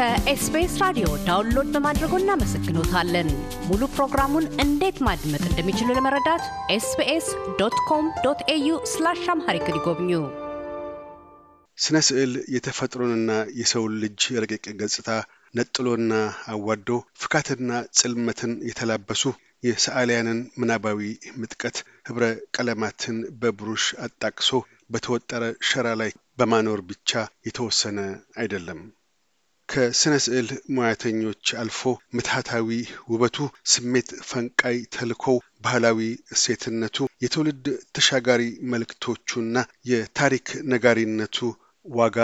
ከኤስቢኤስ ራዲዮ download በማድረጎ እናመሰግኖታለን። ሙሉ ፕሮግራሙን እንዴት ማድመጥ እንደሚችሉ ለመረዳት SBS dot com dot au slash Amharic ይጎብኙ። ስነ ስዕል የተፈጥሮንና የሰውን ልጅ ረቂቅ ገጽታ ነጥሎና አዋዶ ፍካትና ጽልመትን የተላበሱ የሰዓሊያንን ምናባዊ ምጥቀት ኅብረ ቀለማትን በብሩሽ አጣቅሶ በተወጠረ ሸራ ላይ በማኖር ብቻ የተወሰነ አይደለም። ከስነ ስዕል ሙያተኞች አልፎ ምትሃታዊ ውበቱ፣ ስሜት ፈንቃይ ተልኮው፣ ባህላዊ እሴትነቱ፣ የትውልድ ተሻጋሪ መልእክቶቹና የታሪክ ነጋሪነቱ ዋጋ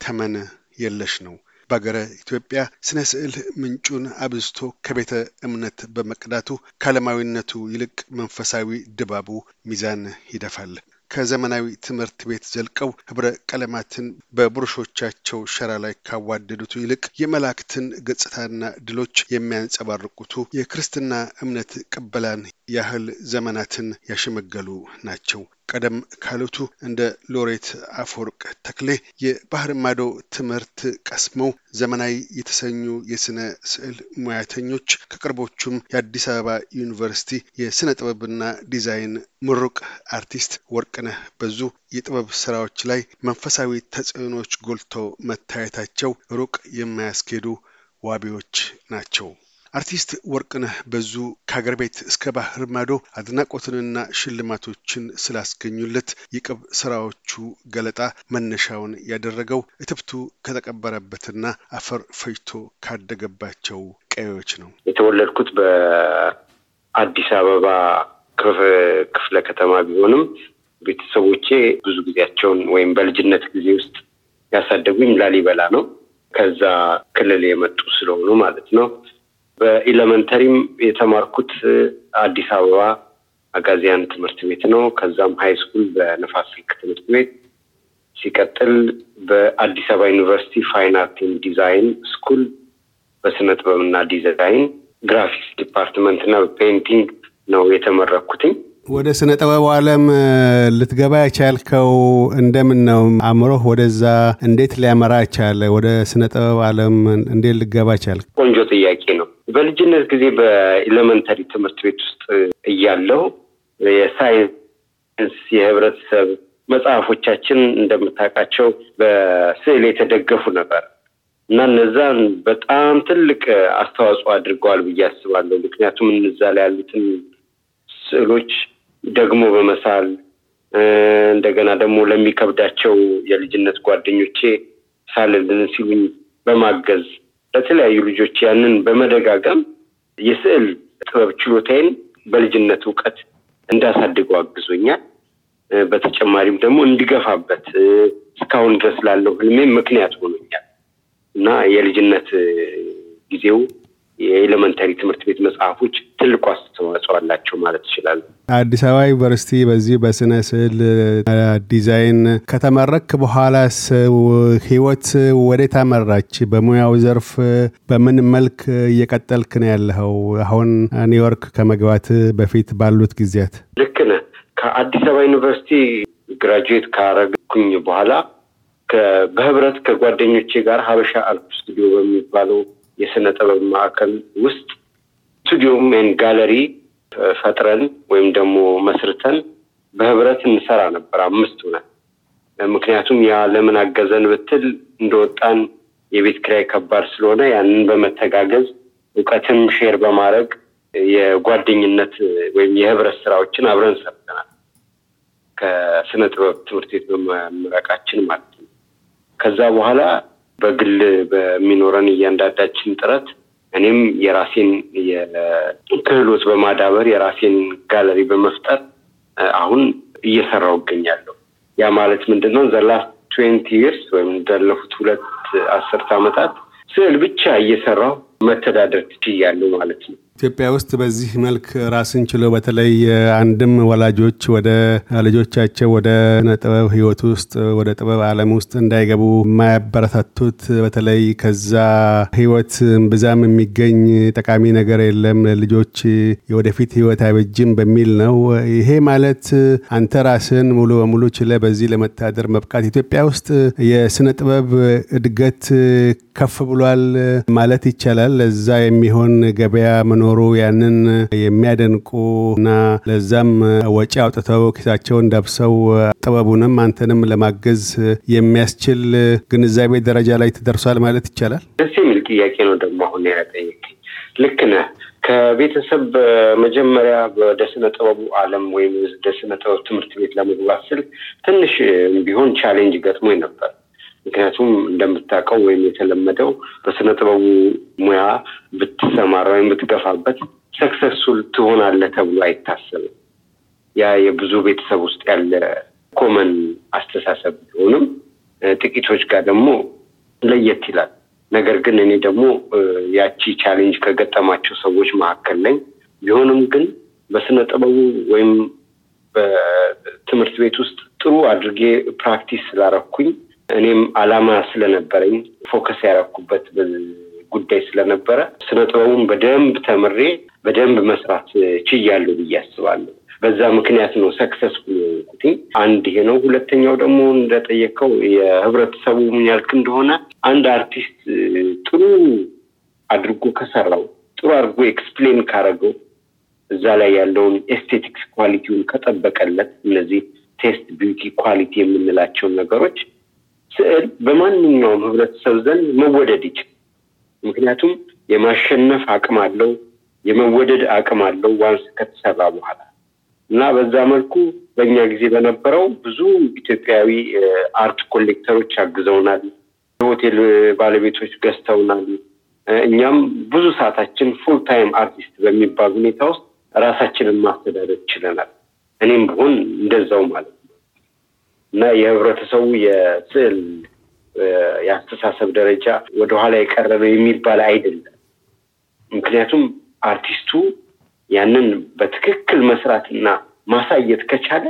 ተመን የለሽ ነው። በአገረ ኢትዮጵያ ስነ ስዕል ምንጩን አብዝቶ ከቤተ እምነት በመቅዳቱ ከዓለማዊነቱ ይልቅ መንፈሳዊ ድባቡ ሚዛን ይደፋል። ከዘመናዊ ትምህርት ቤት ዘልቀው ኅብረ ቀለማትን በብሩሾቻቸው ሸራ ላይ ካዋደዱቱ ይልቅ የመላእክትን ገጽታና ድሎች የሚያንጸባርቁቱ የክርስትና እምነት ቅበላን ያህል ዘመናትን ያሸመገሉ ናቸው። ቀደም ካሉቱ እንደ ሎሬት አፈወርቅ ተክሌ የባህር ማዶ ትምህርት ቀስመው ዘመናዊ የተሰኙ የሥነ ስዕል ሙያተኞች ከቅርቦቹም የአዲስ አበባ ዩኒቨርሲቲ የሥነ ጥበብና ዲዛይን ምሩቅ አርቲስት ወርቅነህ በዙ የጥበብ ስራዎች ላይ መንፈሳዊ ተጽዕኖች ጎልተው መታየታቸው ሩቅ የማያስኬዱ ዋቢዎች ናቸው። አርቲስት ወርቅነህ በዙ ከሀገር ቤት እስከ ባህር ማዶ አድናቆትንና ሽልማቶችን ስላስገኙለት የቅብ ስራዎቹ ገለጣ መነሻውን ያደረገው እትብቱ ከተቀበረበትና አፈር ፈጅቶ ካደገባቸው ቀዮች ነው። የተወለድኩት በአዲስ አበባ ክፍለ ከተማ ቢሆንም ቤተሰቦቼ ብዙ ጊዜያቸውን ወይም በልጅነት ጊዜ ውስጥ ያሳደጉኝ ላሊበላ ነው። ከዛ ክልል የመጡ ስለሆኑ ማለት ነው። በኢለመንተሪም የተማርኩት አዲስ አበባ አጋዚያን ትምህርት ቤት ነው። ከዛም ሀይ ስኩል በነፋስ ስልክ ትምህርት ቤት ሲቀጥል በአዲስ አበባ ዩኒቨርሲቲ fine art design school በስነ ጥበብና ዲዛይን graphics department እና በ painting ነው የተመረኩትኝ። ወደ ስነ ጥበቡ ዓለም ልትገባ የቻልከው እንደምን ነው? አእምሮህ ወደዛ እንዴት ሊያመራ ቻለ? ወደ ስነ ጥበብ ዓለም እንዴት ልገባ ቻልክ? ቆንጆ ጥያቄ ነው። በልጅነት ጊዜ በ elementary ትምህርት ቤት ውስጥ እያለሁ የሳይንስ የህብረተሰብ መጽሐፎቻችን እንደምታውቃቸው በስዕል የተደገፉ ነበር እና እነዛን በጣም ትልቅ አስተዋጽኦ አድርገዋል ብዬ አስባለሁ። ምክንያቱም እነዛ ላይ ያሉትን ስዕሎች ደግሞ በመሳል እንደገና ደግሞ ለሚከብዳቸው የልጅነት ጓደኞቼ ሳልልን ሲሉኝ በማገዝ ለተለያዩ ልጆች ያንን በመደጋገም የስዕል ጥበብ ችሎታዬን በልጅነት እውቀት እንዳሳድገው አግዞኛል። በተጨማሪም ደግሞ እንዲገፋበት እስካሁን ድረስ ላለው ህልሜ ምክንያት ሆኖኛል እና የልጅነት ጊዜው የ elementary ትምህርት ቤት መጽሐፎች ትልቁ አስተዋጽኦ አላቸው ማለት ይችላሉ። አዲስ አበባ ዩኒቨርሲቲ በዚህ በስነ ስዕል ዲዛይን ከተመረክ በኋላስ ህይወት ወዴት አመራች? በሙያው ዘርፍ በምን መልክ እየቀጠልክ ነው ያለኸው? አሁን ኒውዮርክ ከመግባት በፊት ባሉት ጊዜያት። ልክ ነህ። ከአዲስ አበባ ዩኒቨርሲቲ graduate ካረግኩኝ በኋላ በህብረት ከጓደኞቼ ጋር ሀበሻ አርት ስቱዲዮ በሚባለው የስነ ጥበብ ማዕከል ውስጥ studio and gallery ፈጥረን ወይም ደግሞ መስርተን በህብረት እንሰራ ነበር አምስት ሆነን። ምክንያቱም ያ ለምን አገዘን ብትል እንደወጣን የቤት ኪራይ ከባድ ስለሆነ ያንን በመተጋገዝ እውቀትም share በማድረግ የጓደኝነት ወይም የህብረት ስራዎችን አብረን ሰርተናል። ከስነ ጥበብ ትምህርት ቤት በመምረቃችን ማለት ነው። ከዛ በኋላ በግል በሚኖረን እያንዳንዳችን ጥረት እኔም የራሴን የክህሎት በማዳበር የራሴን ጋለሪ በመፍጠር አሁን እየሰራው እገኛለሁ። ያ ማለት ምንድን ነው? ዘላስት ትዌንቲ ይርስ ወይም እንዳለፉት ሁለት አስርት ዓመታት ስዕል ብቻ እየሰራው መተዳደር ትችያለሁ ማለት ነው። ኢትዮጵያ ውስጥ በዚህ መልክ ራስን ችሎ በተለይ አንድም ወላጆች ወደ ልጆቻቸው ወደ ጥበብ ህይወት ውስጥ ወደ ጥበብ ዓለም ውስጥ እንዳይገቡ የማያበረታቱት በተለይ ከዛ ህይወት ብዛም የሚገኝ ጠቃሚ ነገር የለም ልጆች የወደፊት ህይወት አይበጅም በሚል ነው። ይሄ ማለት አንተ ራስን ሙሉ በሙሉ ችለ በዚህ ለመታደር መብቃት ኢትዮጵያ ውስጥ የስነ ጥበብ እድገት ከፍ ብሏል ማለት ይቻላል። ለዛ የሚሆን ገበያ መኖሩ ያንን የሚያደንቁ እና ለዛም ወጪ አውጥተው ኪሳቸውን ዳብሰው ጥበቡንም አንተንም ለማገዝ የሚያስችል ግንዛቤ ደረጃ ላይ ተደርሷል ማለት ይቻላል። ደስ የሚል ጥያቄ ነው ደግሞ አሁን ያጠየቀኝ። ልክ ነህ። ከቤተሰብ መጀመሪያ ወደ ስነ ጥበቡ ዓለም ወይም ወደ ስነ ጥበብ ትምህርት ቤት ለመግባት ስል ትንሽ ቢሆን challenge ገጥሞኝ ነበር። ምክንያቱም እንደምታውቀው ወይም የተለመደው በስነ ጥበቡ ሙያ ብትሰማራ ወይም ብትገፋበት successful ትሆናለህ ተብሎ አይታሰብም። ያ የብዙ ቤተሰብ ውስጥ ያለ common አስተሳሰብ ቢሆንም ጥቂቶች ጋር ደግሞ ለየት ይላል። ነገር ግን እኔ ደግሞ ያቺ challenge ከገጠማቸው ሰዎች መካከል ነኝ። ቢሆንም ግን በስነ ጥበቡ ወይም በትምህርት ቤት ውስጥ ጥሩ አድርጌ practice ስላረኩኝ እኔም አላማ ስለነበረኝ focus ያረኩበት ጉዳይ ስለነበረ ስነ ጥበቡን በደንብ ተምሬ በደንብ መስራት ችያለሁ ብዬ አስባለሁ። በዛ ምክንያት ነው successful የሆንኩት። አንድ ይሄ ነው። ሁለተኛው ደግሞ እንደጠየቀው የህብረተሰቡ ምን ያልክ እንደሆነ አንድ አርቲስት ጥሩ አድርጎ ከሰራው ጥሩ አድርጎ explain ካረገው እዛ ላይ ያለውን aesthetics quality ውን ከጠበቀለት እነዚህ taste beauty quality የምንላቸውን ነገሮች ስዕል በማንኛውም ህብረተሰብ ዘንድ መወደድ ይችል። ምክንያቱም የማሸነፍ አቅም አለው፣ የመወደድ አቅም አለው once ከተሰራ በኋላ እና በዛ መልኩ በእኛ ጊዜ በነበረው ብዙ ኢትዮጵያዊ art collector ኦች አግዘውናል። የሆቴል ባለቤቶች ገዝተውናል። እኛም ብዙ ሰዓታችን full time artist በሚባል ሁኔታ ውስጥ ራሳችንን ማስተዳደር ችለናል። እኔም ብሆን እንደዛው ማለት ነው እና የህብረተሰቡ የስዕል የአስተሳሰብ ደረጃ ወደኋላ የቀረ ነው የሚባል አይደለም። ምክንያቱም አርቲስቱ ያንን በትክክል መስራትና ማሳየት ከቻለ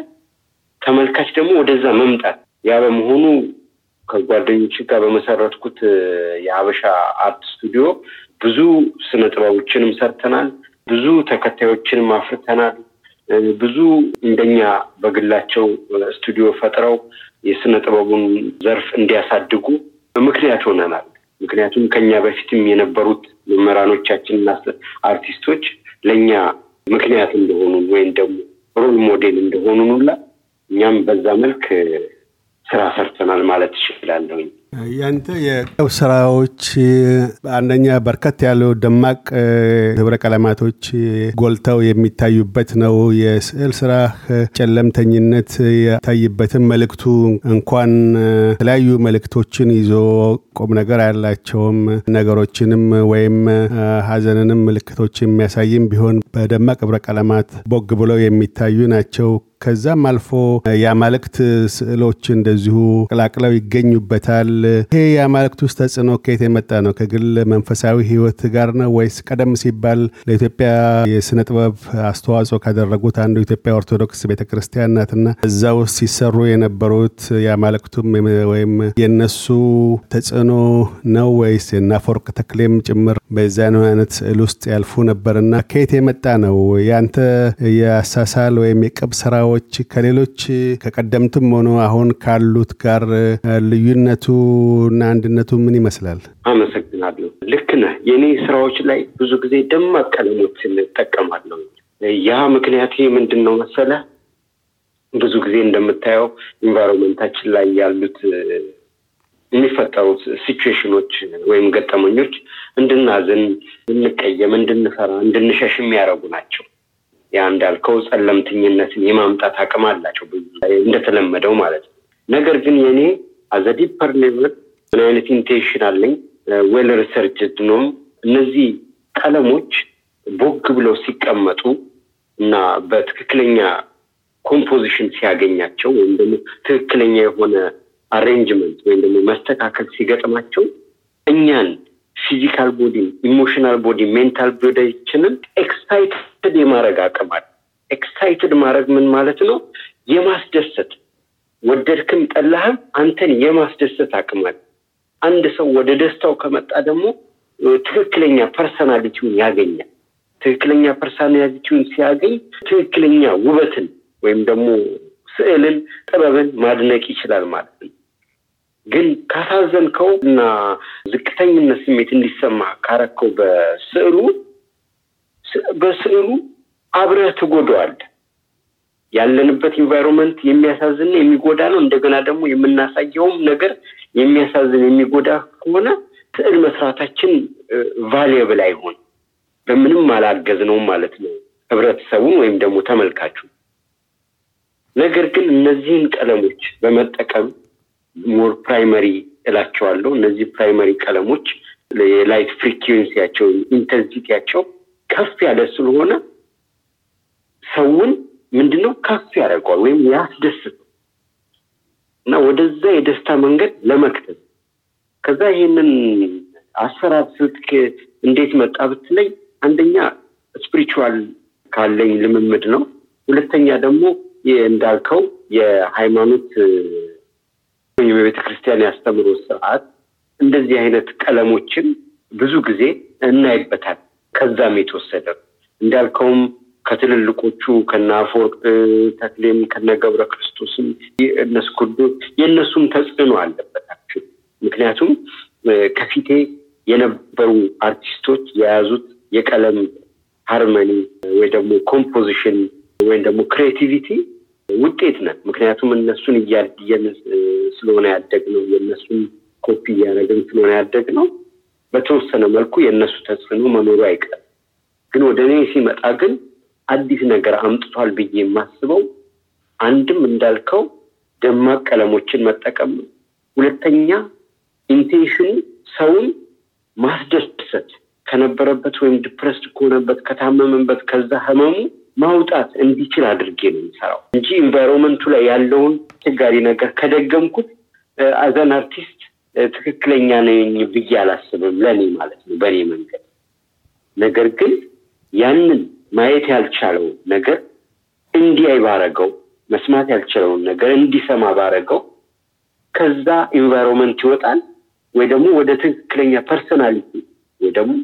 ተመልካች ደግሞ ወደዛ መምጣት ያ በመሆኑ ከጓደኞች ጋር በመሰረትኩት የሀበሻ አርት ስቱዲዮ ብዙ ስነ ጥበቦችንም ሰርተናል። ብዙ ተከታዮችንም አፍርተናል። ብዙ እንደኛ በግላቸው ስቱዲዮ ፈጥረው የስነ ጥበቡን ዘርፍ እንዲያሳድጉ ምክንያት ሆነናል። ምክንያቱም ከኛ በፊትም የነበሩት መምህራኖቻችንና አርቲስቶች ለእኛ ምክንያት እንደሆኑን ወይም ደግሞ ሮል ሞዴል እንደሆኑን ሁላ እኛም በዛ መልክ ስራ ሰርተናል ማለት እችላለሁኝ። ያንተ የጥበብ ስራዎች አንደኛ በርከት ያሉ ደማቅ ህብረ ቀለማቶች ጎልተው የሚታዩበት ነው። የስዕል ስራ ጨለምተኝነት የታይበትም መልእክቱ እንኳን የተለያዩ መልእክቶችን ይዞ ቁም ነገር ያላቸውም ነገሮችንም ወይም ሀዘንንም ምልክቶች የሚያሳይም ቢሆን በደማቅ ህብረ ቀለማት ቦግ ብለው የሚታዩ ናቸው። ከዛም አልፎ የአማልክት ስዕሎች እንደዚሁ ቀላቅለው ይገኙበታል። ይሄ የአማልክት ውስጥ ተጽዕኖ ከየት የመጣ ነው? ከግል መንፈሳዊ ህይወት ጋር ነው ወይስ ቀደም ሲባል ለኢትዮጵያ የስነ ጥበብ አስተዋጽኦ ካደረጉት አንዱ ኢትዮጵያ ኦርቶዶክስ ቤተክርስቲያን ናትና እዛ ውስጥ ሲሰሩ የነበሩት የአማልክቱም ወይም የነሱ ተጽዕኖ ነው ወይስ የናፈወርቅ ተክሌም ጭምር በዛን አይነት ስዕል ውስጥ ያልፉ ነበርና ከየት የመጣ ነው? ያንተ የአሳሳል ወይም የቅብ ስራዎች ከሌሎች ከቀደምትም ሆኖ አሁን ካሉት ጋር ልዩነቱ እና አንድነቱ ምን ይመስላል? አመሰግናለሁ። ልክ ነህ። የኔ ስራዎች ላይ ብዙ ጊዜ ደማቅ ቀለሞችን እጠቀማለሁ። ያ ምክንያት ምንድን ነው መሰለ? ብዙ ጊዜ እንደምታየው environment ኣችን ላይ ያሉት የሚፈጠሩት ሲቹዌሽኖች ወይም ገጠመኞች እንድናዝን፣ እንድንቀየም፣ እንድንፈራ፣ እንድንሸሽ የሚያደርጉ ናቸው። ያ እንዳልከው ጸለምተኝነትን የማምጣት አቅም አላቸው እንደተለመደው ማለት ነው። ነገር ግን የኔ as a deeper level ምን አይነት intention አለኝ well researched ነው። እነዚህ ቀለሞች ቦግ ብለው ሲቀመጡ እና በትክክለኛ composition ሲያገኛቸው ወይም ደግሞ ትክክለኛ የሆነ arrangement ወይም ደግሞ መስተካከል ሲገጥማቸው እኛን physical body፣ emotional body፣ mental body ኣችንን excited የማድረግ አቅም አለ። excited ማድረግ ምን ማለት ነው? የማስደሰት ወደድክም ጠላህም አንተን የማስደሰት አቅም አለ። አንድ ሰው ወደ ደስታው ከመጣ ደግሞ ትክክለኛ personality ውን ያገኛል። ትክክለኛ personality ውን ሲያገኝ ትክክለኛ ውበትን ወይም ደግሞ ስዕልን፣ ጥበብን ማድነቅ ይችላል ማለት ነው። ግን ካሳዘንከው እና ዝቅተኝነት ስሜት እንዲሰማ ካረከው በስዕሉ በስዕሉ አብረህ ትጎዳዋለህ። ያለንበት environment የሚያሳዝን የሚጎዳ ነው። እንደገና ደግሞ የምናሳየውም ነገር የሚያሳዝን የሚጎዳ ከሆነ ስዕል መስራታችን valuable አይሆን በምንም አላገዝነውም ማለት ነው ህብረተሰቡን ወይም ደግሞ ተመልካቹ። ነገር ግን እነዚህን ቀለሞች በመጠቀም more primary እላቸዋለሁ። እነዚህ primary ቀለሞች የ light frequency ያቸው intensity ያቸው ከፍ ያለ ስለሆነ ሰውን ምንድነው ከፍ ያደርገዋል ወይም ያስደስት እና ወደዛ የደስታ መንገድ ለመክተት ከዛ ይሄንን አሰራር ስልህ እንዴት መጣ ብትለኝ አንደኛ spiritual ካለኝ ልምምድ ነው። ሁለተኛ ደግሞ እንዳልከው የሃይማኖት የቤተ ክርስቲያን የአስተምህሮ ስርዓት እንደዚህ አይነት ቀለሞችን ብዙ ጊዜ እናይበታል። ከዛም የተወሰደ እንዳልከውም ከትልልቆቹ ከነ አፈወርቅ ተክሌም ከነ ገብረ ክርስቶስም እነሱ የእነሱም ተጽዕኖ አለበታቸው። ምክንያቱም ከፊቴ የነበሩ አርቲስቶች የያዙት የቀለም harmony ወይ ደግሞ composition ወይም ደግሞ creativity ውጤት ነን። ምክንያቱም እነሱን እያየን ስለሆነ ያደግነው የእነሱን ኮፒ እያደረግን ስለሆነ ያደግነው በተወሰነ መልኩ የእነሱ ተጽዕኖ መኖሩ አይቀርም። ግን ወደ እኔ ሲመጣ ግን አዲስ ነገር አምጥቷል ብዬ የማስበው አንድም እንዳልከው ደማቅ ቀለሞችን መጠቀም ነው። ሁለተኛ intention ኑ ሰውን ማስደሰት ከነበረበት ወይም depressed ከሆነበት ከታመመበት ከዛ ህመሙ ማውጣት እንዲችል አድርጌ ነው የሚሰራው እንጂ environment ኡ ላይ ያለውን አስቸጋሪ ነገር ከደገምኩት as an artist ትክክለኛ ነኝ ብዬ አላስብም። ለእኔ ማለት ነው በእኔ መንገድ። ነገር ግን ያንን ማየት ያልቻለው ነገር እንዲያይ ባረገው፣ መስማት ያልቻለውን ነገር እንዲሰማ ባረገው ከዛ environment ይወጣል ወይ ደግሞ ወደ ትክክለኛ personality ወይ ደግሞ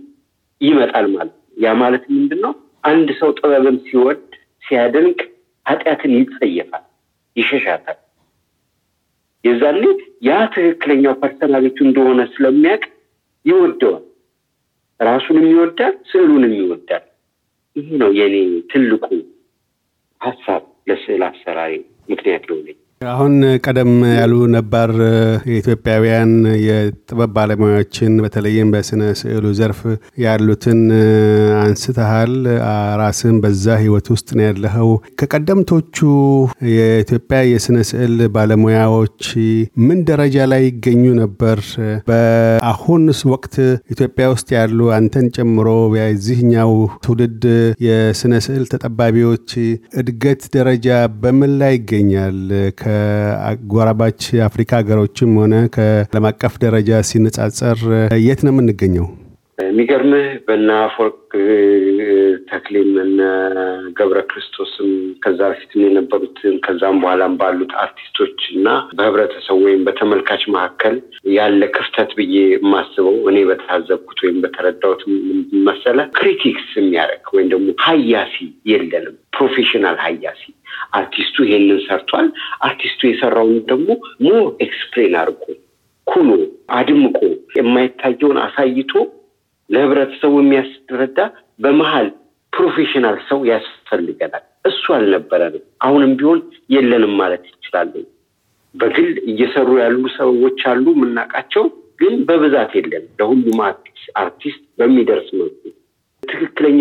ይመጣል ማለት ነው። ያ ማለት ምንድን ነው? አንድ ሰው ጥበብን ሲወድ ሲያደንቅ ኃጢአትን ይጸየፋል፣ ይሸሻታል። የዛኔ ያ ትክክለኛው personality እንደሆነ ስለሚያውቅ ይወደዋል። ራሱንም ይወዳል፣ ስዕሉንም ይወዳል። ይህ ነው የኔ ትልቁ ሀሳብ ለስዕል አሰራሪ ምክንያት የሆነኝ። አሁን ቀደም ያሉ ነባር የኢትዮጵያውያን የጥበብ ባለሙያዎችን በተለይም በስነ ስዕሉ ዘርፍ ያሉትን አንስተሃል። ራስን በዛ ህይወት ውስጥ ነው ያለኸው። ከቀደምቶቹ የኢትዮጵያ የስነ ስዕል ባለሙያዎች ምን ደረጃ ላይ ይገኙ ነበር? በአሁንስ ወቅት ኢትዮጵያ ውስጥ ያሉ አንተን ጨምሮ የዚህኛው ትውልድ የስነ ስዕል ተጠባቢዎች እድገት ደረጃ በምን ላይ ይገኛል? ከአጎራባች አፍሪካ ሀገሮችም ሆነ ከዓለም አቀፍ ደረጃ ሲነጻጸር የት ነው የምንገኘው? የሚገርምህ በእነ አፈወርቅ ተክሌም እነ ገብረ ክርስቶስም ከዛ በፊትም የነበሩትን ከዛም በኋላም ባሉት አርቲስቶች እና በህብረተሰቡ ወይም በተመልካች መካከል ያለ ክፍተት ብዬ የማስበው እኔ በታዘብኩት ወይም በተረዳሁት መሰለ critics የሚያደርግ ወይም ደግሞ ሀያሲ የለንም። professional ሀያሲ አርቲስቱ ይሄንን ሰርቷል። አርቲስቱ የሰራውን ደግሞ more explain አድርጎ ኩሎ አድምቆ የማይታየውን አሳይቶ ለህብረተሰቡ የሚያስረዳ በመሀል professional ሰው ያስፈልገናል። እሱ አልነበረንም። አሁንም ቢሆን የለንም ማለት ይችላለን። በግል እየሰሩ ያሉ ሰዎች አሉ የምናውቃቸው፣ ግን በብዛት የለን ለሁሉም አርቲስት በሚደርስ መልኩ ትክክለኛ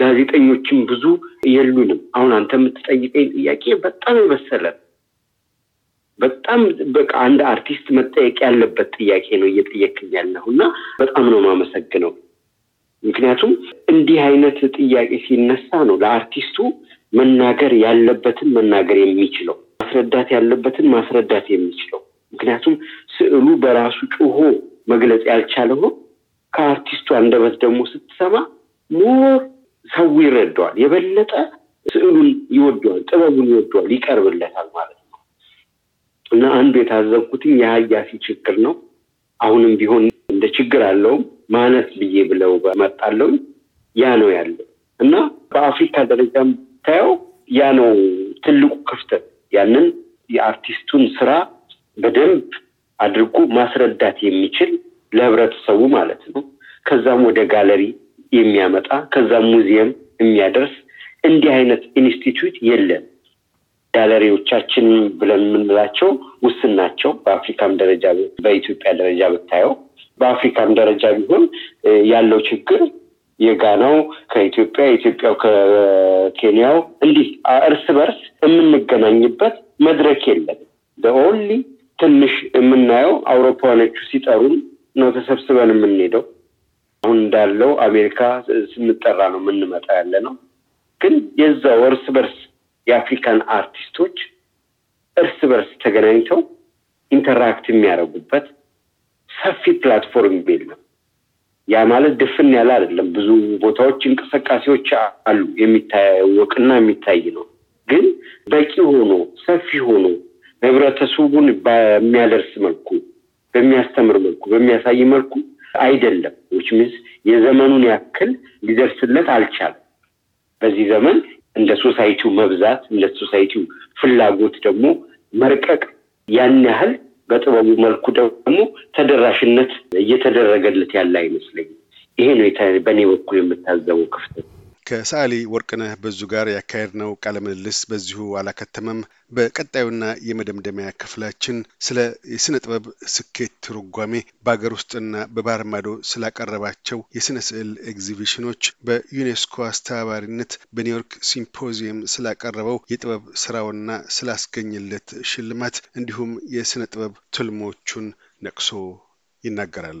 ጋዜጠኞችም ብዙ የሉንም። አሁን አንተ የምትጠይቀኝ ጥያቄ በጣም የበሰለ በጣም በቃ አንድ አርቲስት መጠየቅ ያለበት ጥያቄ ነው እየጠየቅኝ ያለሁ እና በጣም ነው የማመሰግነው። ምክንያቱም እንዲህ አይነት ጥያቄ ሲነሳ ነው ለአርቲስቱ መናገር ያለበትን መናገር የሚችለው ማስረዳት ያለበትን ማስረዳት የሚችለው። ምክንያቱም ስዕሉ በራሱ ጮሆ መግለጽ ያልቻለው ከአርቲስቱ አንደበት ደግሞ ስትሰማ more ሰው ይረዳዋል፣ የበለጠ ስዕሉን ይወደዋል፣ ጥበቡን ይወደዋል፣ ይቀርብለታል ማለት ነው እና አንዱ የታዘብኩትኝ የሀያሲ ችግር ነው። አሁንም ቢሆን እንደ ችግር አለውም ማነስ ብዬ ብለው መጣለው ያ ነው ያለው እና በአፍሪካ ደረጃ የምታየው ያ ነው ትልቁ ክፍተት። ያንን የአርቲስቱን ስራ በደንብ አድርጎ ማስረዳት የሚችል ለህብረተሰቡ ማለት ነው። ከዛም ወደ ጋለሪ የሚያመጣ ከዛም ሙዚየም የሚያደርስ እንዲህ አይነት ኢንስቲትዩት የለም። ጋለሪዎቻችን ብለን የምንላቸው ውስን ናቸው። በአፍሪካም ደረጃ በኢትዮጵያ ደረጃ ብታየው በአፍሪካም ደረጃ ቢሆን ያለው ችግር የጋናው ከኢትዮጵያ የኢትዮጵያው ከኬንያው እንዲህ እርስ በርስ የምንገናኝበት መድረክ የለም። በኦንሊ ትንሽ የምናየው አውሮፓውያኖቹ ሲጠሩን ነው ተሰብስበን የምንሄደው። አሁን እንዳለው አሜሪካ ስንጠራ ነው የምንመጣ ያለ ነው። ግን የዛው እርስ በርስ የአፍሪካን አርቲስቶች እርስ በርስ ተገናኝተው interact የሚያደርጉበት ሰፊ platform የለም። ያ ማለት ድፍን ያለ አይደለም። ብዙ ቦታዎች እንቅስቃሴዎች አሉ፣ የሚታወቅና የሚታይ ነው። ግን በቂ ሆኖ ሰፊ ሆኖ ህብረተሰቡን በሚያደርስ መልኩ፣ በሚያስተምር መልኩ፣ በሚያሳይ መልኩ አይደለም። which means የዘመኑን ያክል ሊደርስለት አልቻለም። በዚህ ዘመን እንደ society ው መብዛት እንደ society ው ፍላጎት ደግሞ መርቀቅ ያን ያህል በጥበቡ መልኩ ደግሞ ተደራሽነት እየተደረገለት ያለ አይመስለኝም። ይሄ ነው በእኔ በኩል የምታዘበው ክፍተት። ከሰዓሊ ወርቅነህ በዙ ጋር ያካሄድነው ቃለ ምልልስ በዚሁ አላከተመም። በቀጣዩና የመደምደሚያ ክፍላችን ስለ የሥነ ጥበብ ስኬት ትርጓሜ በአገር ውስጥና በባህር ማዶ ስላቀረባቸው የሥነ ስዕል ኤግዚቢሽኖች፣ በዩኔስኮ አስተባባሪነት በኒውዮርክ ሲምፖዚየም ስላቀረበው የጥበብ ስራውና ስላስገኘለት ሽልማት እንዲሁም የሥነ ጥበብ ትልሞቹን ነቅሶ ይናገራል።